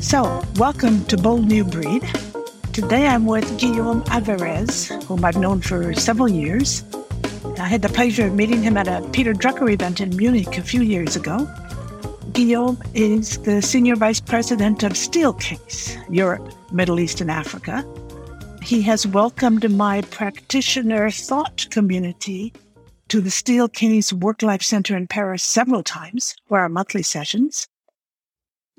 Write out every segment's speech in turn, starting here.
So, welcome to Bold New Breed. Today I'm with Guillaume Alvarez, whom I've known for several years. I had the pleasure of meeting him at a Peter Drucker event in Munich a few years ago. Guillaume is the Senior Vice President of Steelcase, Europe, Middle East, and Africa. He has welcomed my practitioner thought community to the Steelcase Work Life Center in Paris several times for our monthly sessions.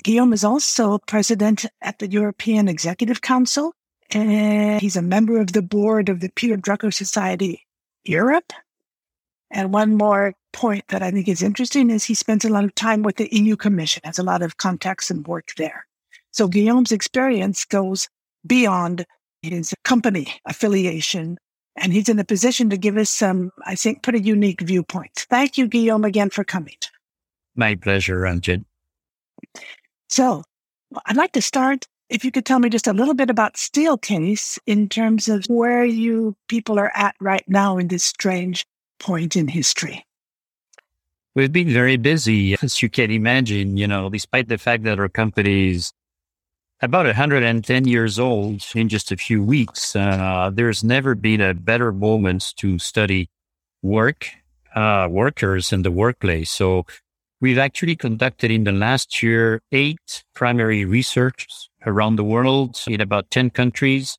Guillaume is also president at the European Executive Council, and he's a member of the board of the Peter Drucker Society Europe. And one more point that I think is interesting is he spends a lot of time with the EU Commission, has a lot of contacts and work there. So Guillaume's experience goes beyond his company affiliation, and he's in a position to give us some, I think, pretty unique viewpoints. Thank you, Guillaume, again for coming. My pleasure, Ranjit. So I'd like to start if you could tell me just a little bit about Steelcase in terms of where you people are at right now in this strange point in history. We've been very busy, as you can imagine, you know, despite the fact that our company is about 110 years old in just a few weeks. Uh, there's never been a better moment to study work, uh, workers in the workplace. So We've actually conducted in the last year eight primary research around the world in about 10 countries.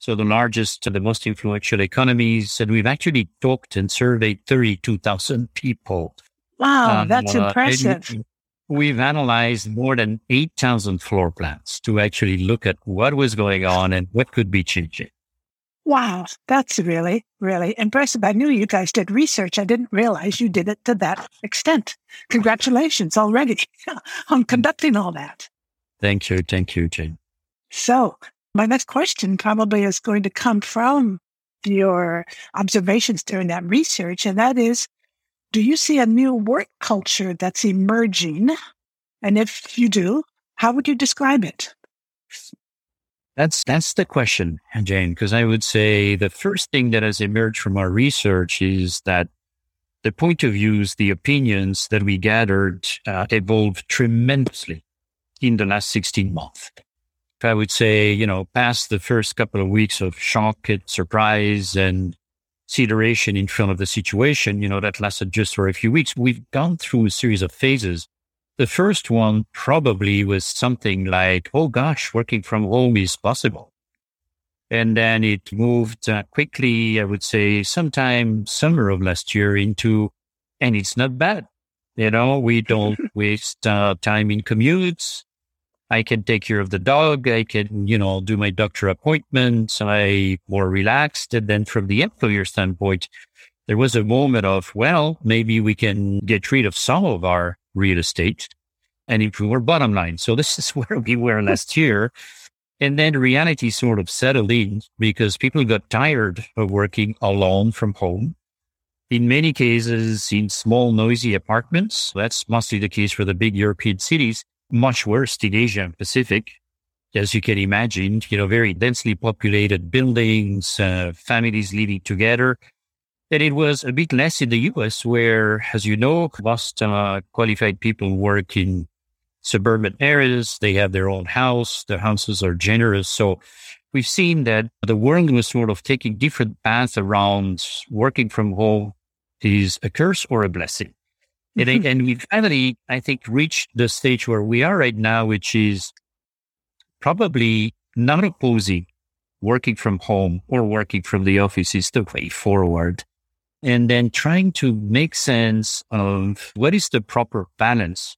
So the largest, to the most influential economies. And we've actually talked and surveyed 32,000 people. Wow, um, that's uh, impressive. We've analyzed more than 8,000 floor plans to actually look at what was going on and what could be changing. Wow, that's really, really impressive. I knew you guys did research. I didn't realize you did it to that extent. Congratulations already on conducting all that. Thank you. Thank you, Jane. So, my next question probably is going to come from your observations during that research, and that is Do you see a new work culture that's emerging? And if you do, how would you describe it? That's that's the question, Jane, because I would say the first thing that has emerged from our research is that the point of views, the opinions that we gathered uh, evolved tremendously in the last 16 months. I would say, you know, past the first couple of weeks of shock and surprise and consideration in front of the situation, you know, that lasted just for a few weeks, we've gone through a series of phases the first one probably was something like, oh gosh, working from home is possible. And then it moved uh, quickly, I would say, sometime summer of last year into, and it's not bad. You know, we don't waste uh, time in commutes. I can take care of the dog. I can, you know, do my doctor appointments. I more relaxed. And then from the employer standpoint, there was a moment of, well, maybe we can get rid of some of our real estate and improve our bottom line. So this is where we were last year. And then reality sort of settled in because people got tired of working alone from home. In many cases, in small, noisy apartments, that's mostly the case for the big European cities, much worse in Asia and Pacific. As you can imagine, you know, very densely populated buildings, uh, families living together, that it was a bit less in the US, where, as you know, most uh, qualified people work in suburban areas. They have their own house. The houses are generous. So we've seen that the world was sort of taking different paths around working from home is a curse or a blessing. And, and we finally, I think, reached the stage where we are right now, which is probably not opposing working from home or working from the office is the way forward and then trying to make sense of what is the proper balance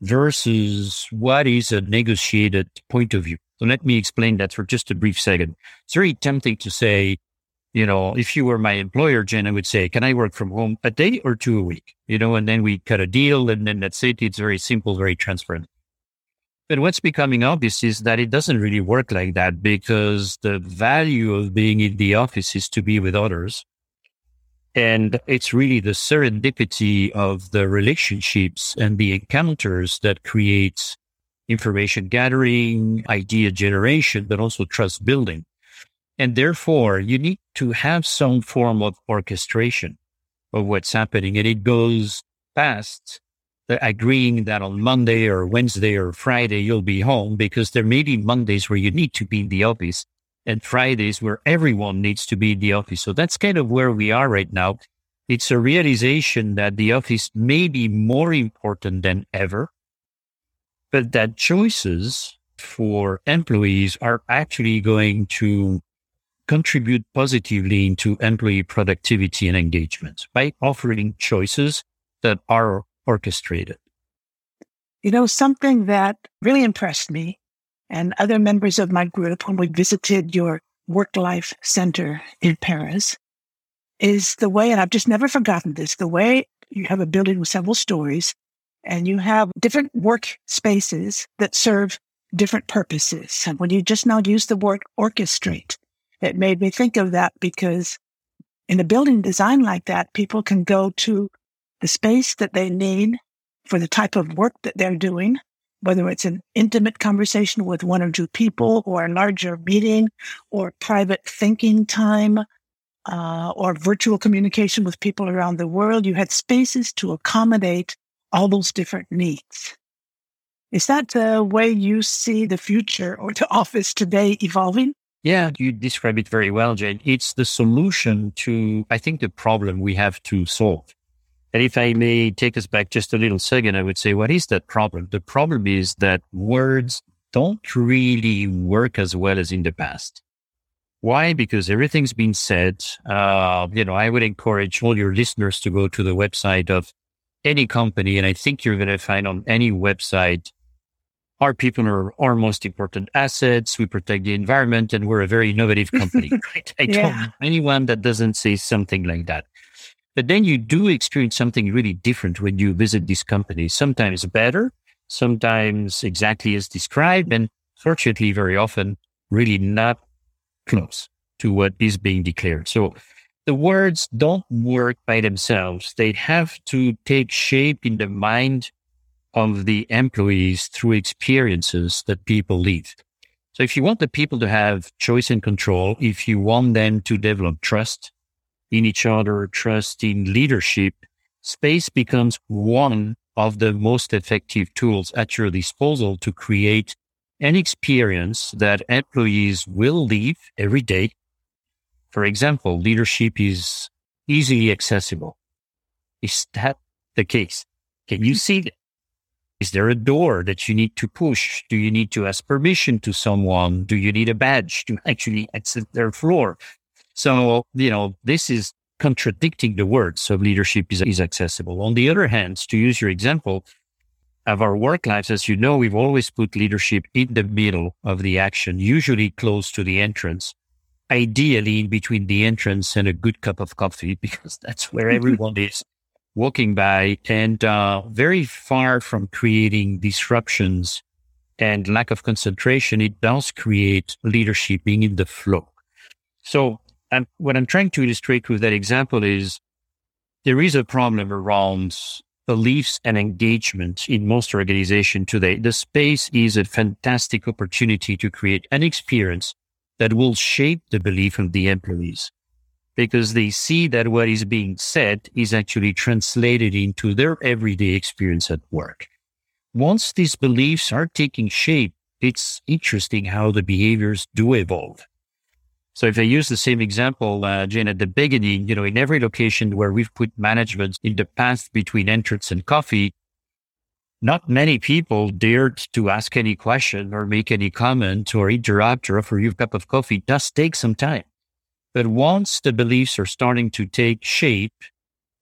versus what is a negotiated point of view. So let me explain that for just a brief second. It's very tempting to say, you know, if you were my employer, Jen, I would say, can I work from home a day or two a week? You know, and then we cut a deal and then that's it. It's very simple, very transparent. But what's becoming obvious is that it doesn't really work like that because the value of being in the office is to be with others and it's really the serendipity of the relationships and the encounters that creates information gathering, idea generation, but also trust building. And therefore, you need to have some form of orchestration. of what's happening. And it goes past the agreeing that on Monday or Wednesday or Friday, you'll be home because there may be Mondays where you need to be in the office and Fridays where everyone needs to be in the office. So that's kind of where we are right now. It's a realization that the office may be more important than ever, but that choices for employees are actually going to contribute positively into employee productivity and engagement by offering choices that are orchestrated. You know, something that really impressed me and other members of my group when we visited your work life center in Paris is the way, and I've just never forgotten this, the way you have a building with several stories and you have different work spaces that serve different purposes. And when you just now use the word orchestrate, it made me think of that because in a building design like that, people can go to the space that they need for the type of work that they're doing, whether it's an intimate conversation with one or two people or a larger meeting or private thinking time uh, or virtual communication with people around the world. You had spaces to accommodate all those different needs. Is that the way you see the future or the office today evolving? Yeah, you describe it very well, Jane. It's the solution to, I think, the problem we have to solve. And if I may take us back just a little second, I would say, what is that problem? The problem is that words don't really work as well as in the past. Why? Because everything's been said. Uh, you know, I would encourage all your listeners to go to the website of any company. And I think you're going to find on any website our people are our most important assets. We protect the environment and we're a very innovative company. right? I yeah. don't know anyone that doesn't say something like that. But then you do experience something really different when you visit these companies, sometimes better, sometimes exactly as described, and fortunately, very often, really not close to what is being declared. So the words don't work by themselves. They have to take shape in the mind of the employees through experiences that people live. So if you want the people to have choice and control, if you want them to develop trust in each other, trust in leadership, space becomes one of the most effective tools at your disposal to create an experience that employees will leave every day. For example, leadership is easily accessible. Is that the case? Can you see that? Is there a door that you need to push? Do you need to ask permission to someone? Do you need a badge to actually exit their floor? So, you know, this is contradicting the words of leadership is, is accessible. On the other hand, to use your example of our work lives, as you know, we've always put leadership in the middle of the action, usually close to the entrance, ideally in between the entrance and a good cup of coffee, because that's where everyone is walking by and uh, very far from creating disruptions and lack of concentration, it does create leadership being in the flow. So I'm, what I'm trying to illustrate with that example is there is a problem around beliefs and engagement in most organizations today. The space is a fantastic opportunity to create an experience that will shape the belief of the employees because they see that what is being said is actually translated into their everyday experience at work. Once these beliefs are taking shape, it's interesting how the behaviors do evolve. So if I use the same example, uh, Jane, at the beginning, you know, in every location where we've put management in the path between entrance and coffee, not many people dared to ask any question or make any comment or interrupt or offer you a cup of coffee. It does take some time. But once the beliefs are starting to take shape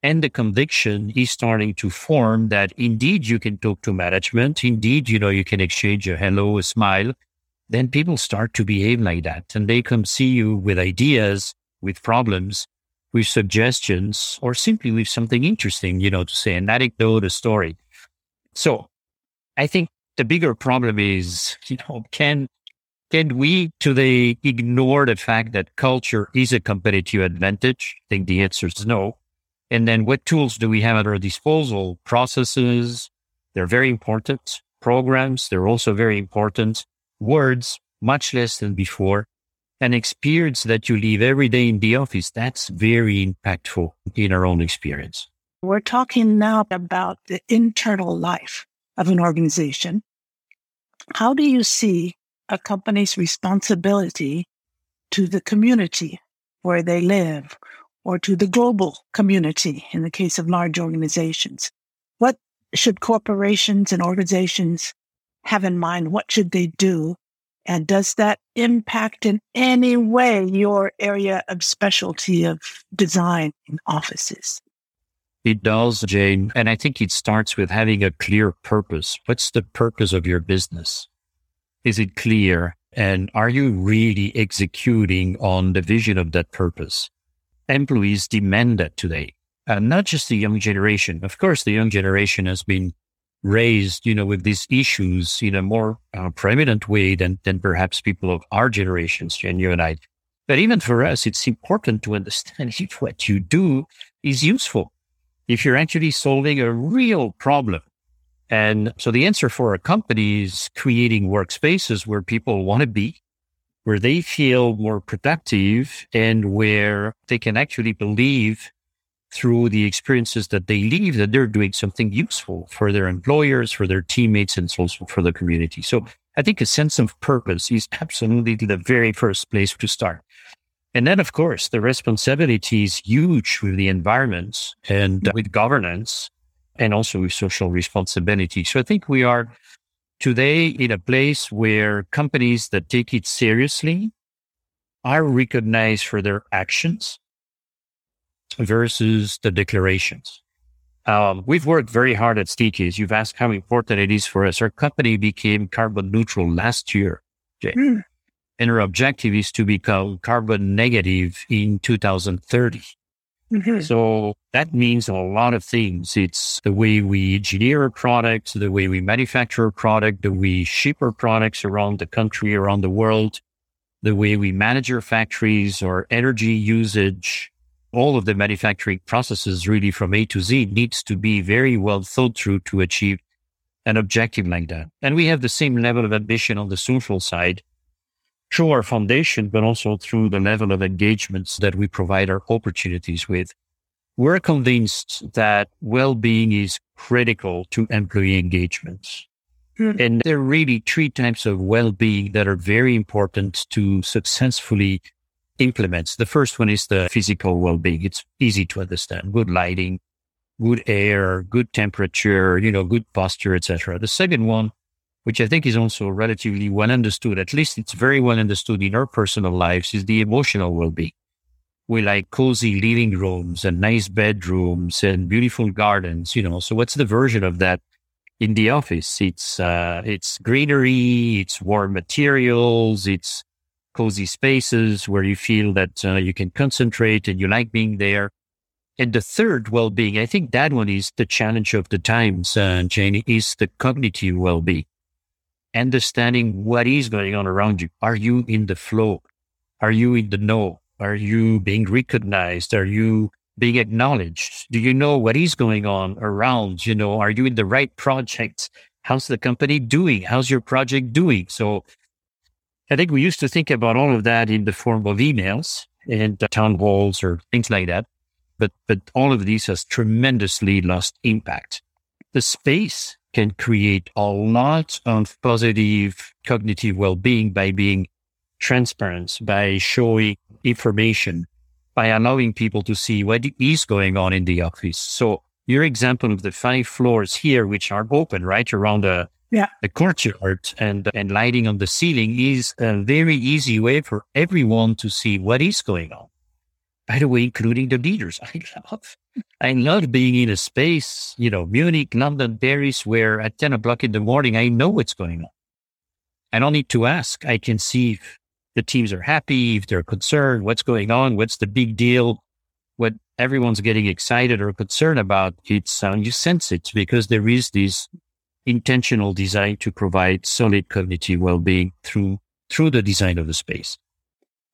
and the conviction is starting to form that indeed you can talk to management, indeed, you know, you can exchange a hello, a smile, then people start to behave like that and they come see you with ideas, with problems, with suggestions, or simply with something interesting, you know, to say an anecdote, a story. So I think the bigger problem is, you know, can can we today ignore the fact that culture is a competitive advantage? I think the answer is no. And then what tools do we have at our disposal? Processes, they're very important. Programs, they're also very important. Words, much less than before. an experience that you live every day in the office, that's very impactful in our own experience. We're talking now about the internal life of an organization. How do you see a company's responsibility to the community where they live or to the global community in the case of large organizations? What should corporations and organizations have in mind? What should they do? And does that impact in any way your area of specialty of design in offices? It does, Jane. And I think it starts with having a clear purpose. What's the purpose of your business? Is it clear? And are you really executing on the vision of that purpose? Employees demand that today. And not just the young generation. Of course, the young generation has been raised, you know, with these issues in a more uh, prominent way than, than perhaps people of our generations, Jane, you and I. But even for us, it's important to understand if what you do is useful if you're actually solving a real problem. And so the answer for a company is creating workspaces where people want to be, where they feel more productive and where they can actually believe through the experiences that they leave that they're doing something useful for their employers, for their teammates, and also for the community. So I think a sense of purpose is absolutely the very first place to start. And then, of course, the responsibility is huge with the environment and mm. with governance and also with social responsibility. So I think we are today in a place where companies that take it seriously are recognized for their actions versus the declarations. Um, we've worked very hard at Steelcase. You've asked how important it is for us. Our company became carbon neutral last year. Mm and our objective is to become carbon negative in 2030. Mm-hmm. So that means a lot of things. It's the way we engineer our products, the way we manufacture a product, the way we ship our products around the country, around the world, the way we manage our factories, our energy usage, all of the manufacturing processes really from A to Z needs to be very well thought through to achieve an objective like that. And we have the same level of ambition on the social side through our foundation, but also through the level of engagements that we provide our opportunities with. We're convinced that well-being is critical to employee engagements. Mm. And there are really three types of well-being that are very important to successfully implement. The first one is the physical well-being. It's easy to understand. Good lighting, good air, good temperature, you know, good posture, etc. The second one which I think is also relatively well understood, at least it's very well understood in our personal lives, is the emotional well being. We like cozy living rooms and nice bedrooms and beautiful gardens, you know. So what's the version of that in the office? It's uh, it's greenery, it's warm materials, it's cozy spaces where you feel that uh, you can concentrate and you like being there. And the third well-being, I think that one is the challenge of the times, uh, Jane, is the cognitive well-being understanding what is going on around you. Are you in the flow? Are you in the know? Are you being recognized? Are you being acknowledged? Do you know what is going on around? You know, are you in the right project? How's the company doing? How's your project doing? So I think we used to think about all of that in the form of emails and town halls or things like that. But, but all of these has tremendously lost impact. The space can create a lot of positive cognitive well-being by being transparent, by showing information, by allowing people to see what is going on in the office. So your example of the five floors here, which are open right around the, yeah. the courtyard and, and lighting on the ceiling is a very easy way for everyone to see what is going on by the way, including the leaders. I love, I love being in a space, you know, Munich, London, Paris, where at 10 o'clock in the morning, I know what's going on. I don't need to ask. I can see if the teams are happy, if they're concerned, what's going on, what's the big deal, what everyone's getting excited or concerned about. It's, uh, you sense it because there is this intentional design to provide solid cognitive well-being through, through the design of the space.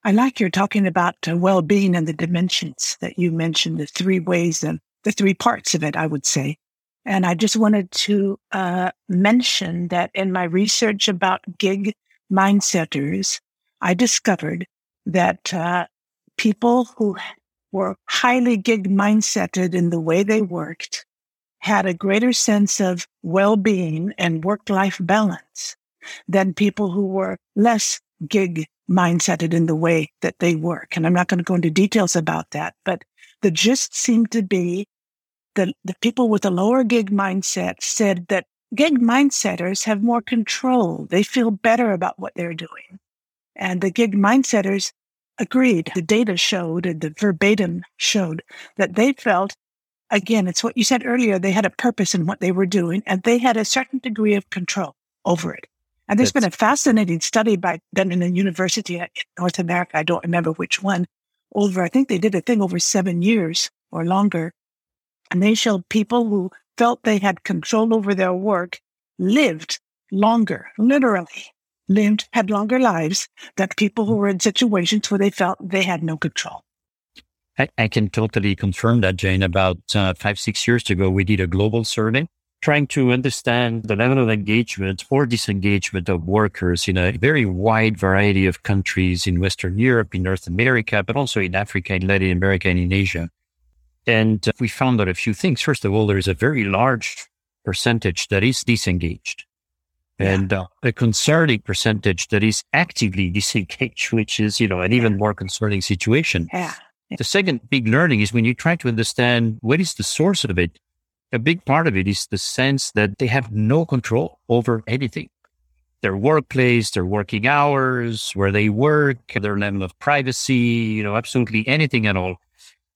I like your talking about uh, well being and the dimensions that you mentioned, the three ways and the three parts of it, I would say. And I just wanted to uh, mention that in my research about gig mindsetters, I discovered that uh, people who were highly gig mindseted in the way they worked had a greater sense of well-being and work-life balance than people who were less gig mindseted in the way that they work. And I'm not going to go into details about that, but the gist seemed to be that the people with a lower gig mindset said that gig mindsetters have more control. They feel better about what they're doing. And the gig mindsetters agreed. The data showed, and the verbatim showed that they felt, again, it's what you said earlier, they had a purpose in what they were doing and they had a certain degree of control over it. And there's That's... been a fascinating study by done in a university in North America. I don't remember which one. Over, I think they did a thing over seven years or longer. And they showed people who felt they had control over their work lived longer, literally lived, had longer lives than people who were in situations where they felt they had no control. I, I can totally confirm that, Jane. About uh, five, six years ago, we did a global survey trying to understand the level of engagement or disengagement of workers in a very wide variety of countries in Western Europe, in North America, but also in Africa, in Latin America, and in Asia. And uh, we found out a few things. First of all, there is a very large percentage that is disengaged. Yeah. And uh, a concerning percentage that is actively disengaged, which is, you know, an even more concerning situation. Yeah. The second big learning is when you try to understand what is the source of it, a big part of it is the sense that they have no control over anything. Their workplace, their working hours, where they work, their level of privacy, you know, absolutely anything at all.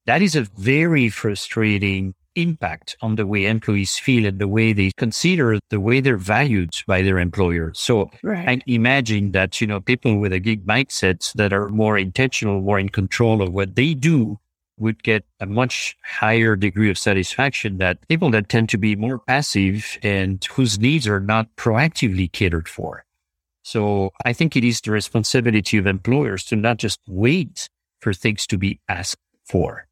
That is a very frustrating impact on the way employees feel and the way they consider the way they're valued by their employer. So right. I imagine that, you know, people with a gig mindset that are more intentional, more in control of what they do would get a much higher degree of satisfaction that people that tend to be more passive and whose needs are not proactively catered for. So I think it is the responsibility of employers to not just wait for things to be asked for,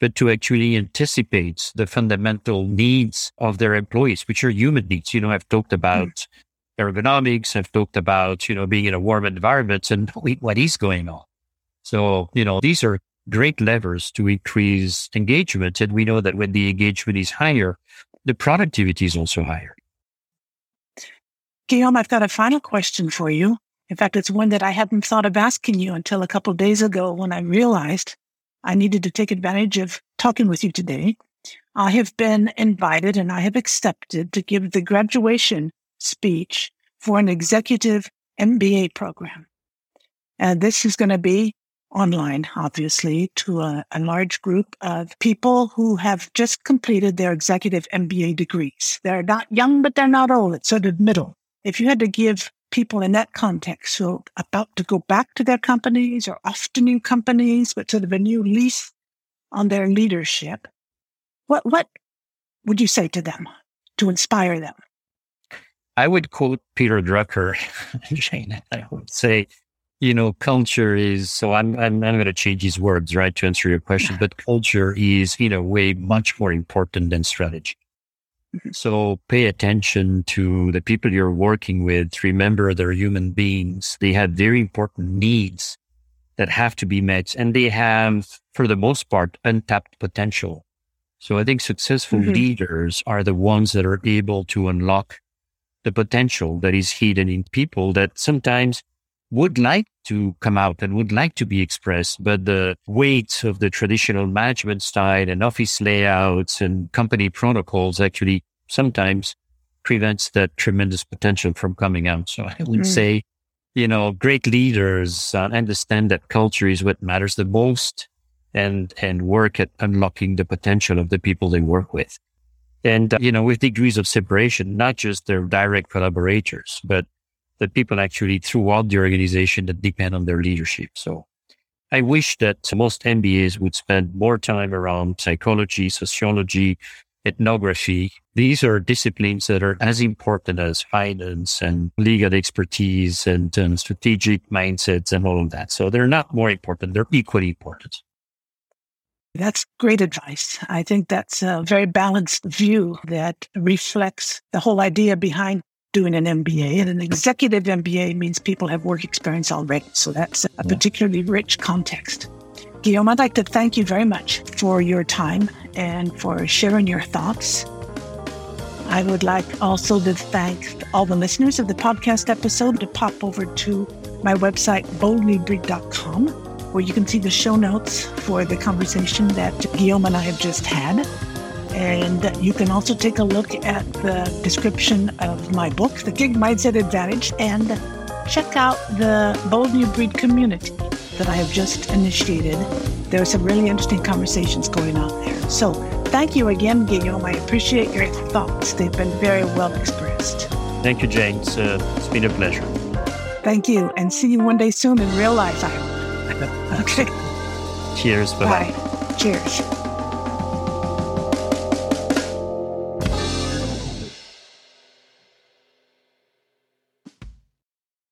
but to actually anticipate the fundamental needs of their employees, which are human needs. You know, I've talked about mm. ergonomics. I've talked about, you know, being in a warm environment and what is going on. So, you know, these are great levers to increase engagement. And we know that when the engagement is higher, the productivity is also higher. Guillaume, I've got a final question for you. In fact, it's one that I hadn't thought of asking you until a couple days ago when I realized I needed to take advantage of talking with you today. I have been invited and I have accepted to give the graduation speech for an executive MBA program. And this is going to be online, obviously, to a, a, large group of people who have just completed their executive MBA degrees. They're not young, but they're not old. It's sort of middle. If you had to give people in that context who are about to go back to their companies or off to new companies, but sort of a new lease on their leadership, what, what would you say to them to inspire them? I would quote Peter Drucker, Jane. I would say, you know, culture is, so I'm, I'm, I'm going to change these words, right, to answer your question, but culture is, in a way, much more important than strategy. Mm-hmm. So pay attention to the people you're working with. Remember they're human beings. They have very important needs that have to be met and they have, for the most part, untapped potential. So I think successful mm-hmm. leaders are the ones that are able to unlock the potential that is hidden in people that sometimes would like to come out and would like to be expressed, but the weight of the traditional management style and office layouts and company protocols actually sometimes prevents that tremendous potential from coming out. So I would mm. say, you know, great leaders uh, understand that culture is what matters the most and, and work at unlocking the potential of the people they work with. And, uh, you know, with degrees of separation, not just their direct collaborators, but the people actually throughout the organization that depend on their leadership. So I wish that most MBAs would spend more time around psychology, sociology, ethnography. These are disciplines that are as important as finance and legal expertise and, and strategic mindsets and all of that. So they're not more important. They're equally important. That's great advice. I think that's a very balanced view that reflects the whole idea behind doing an MBA. And an executive MBA means people have work experience already. So that's a yeah. particularly rich context. Guillaume, I'd like to thank you very much for your time and for sharing your thoughts. I would like also to thank all the listeners of the podcast episode to pop over to my website, boldnewbreed.com, where you can see the show notes for the conversation that Guillaume and I have just had. And you can also take a look at the description of my book, The Gig Mindset Advantage, and check out the Bold New Breed community that I have just initiated. There are some really interesting conversations going on there. So thank you again, Guillaume. I appreciate your thoughts. They've been very well expressed. Thank you, Jane. It's, uh, it's been a pleasure. Thank you. And see you one day soon in real life, I hope. okay. Cheers. Bye-bye. Bye. Cheers.